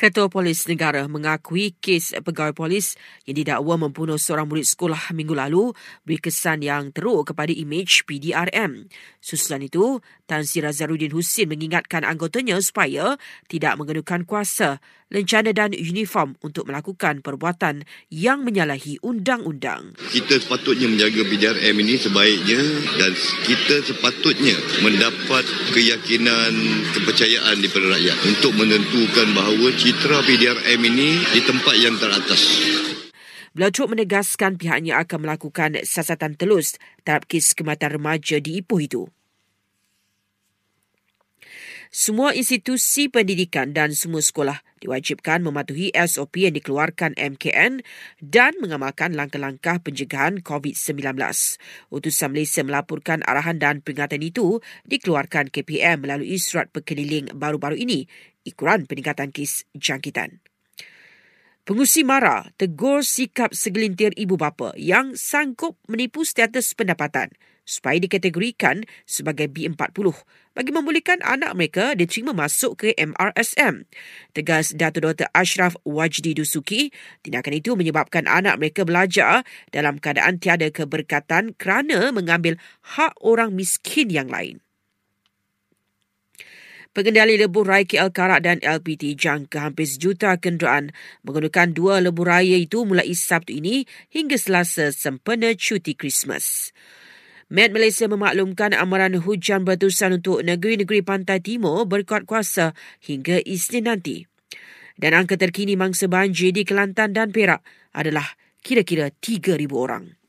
Ketua Polis Negara mengakui kes pegawai polis yang didakwa membunuh seorang murid sekolah minggu lalu beri kesan yang teruk kepada imej PDRM. Susulan itu, Tan Sri Razarudin Husin mengingatkan anggotanya supaya tidak menggunakan kuasa, lencana dan uniform untuk melakukan perbuatan yang menyalahi undang-undang. Kita sepatutnya menjaga PDRM ini sebaiknya dan kita sepatutnya mendapat keyakinan, kepercayaan daripada rakyat untuk menentukan bahawa citra PDRM ini di tempat yang teratas. Beliau menegaskan pihaknya akan melakukan siasatan telus terhadap kes kematian remaja di Ipoh itu. Semua institusi pendidikan dan semua sekolah diwajibkan mematuhi SOP yang dikeluarkan MKN dan mengamalkan langkah-langkah pencegahan COVID-19. Utusan Malaysia melaporkan arahan dan peringatan itu dikeluarkan KPM melalui surat perkeliling baru-baru ini ikuran peningkatan kes jangkitan. Pengusi marah tegur sikap segelintir ibu bapa yang sanggup menipu status pendapatan supaya dikategorikan sebagai B40 bagi membolehkan anak mereka diterima masuk ke MRSM. Tegas Dato' Dr. Ashraf Wajdi Dusuki, tindakan itu menyebabkan anak mereka belajar dalam keadaan tiada keberkatan kerana mengambil hak orang miskin yang lain. Pengendali lebuh raya KL Karak dan LPT jangka hampir sejuta kenderaan menggunakan dua lebuh raya itu mulai Sabtu ini hingga Selasa sempena cuti Christmas. Met Malaysia memaklumkan amaran hujan berterusan untuk negeri-negeri pantai timur berkuat kuasa hingga Isnin nanti. Dan angka terkini mangsa banjir di Kelantan dan Perak adalah kira-kira 3,000 orang.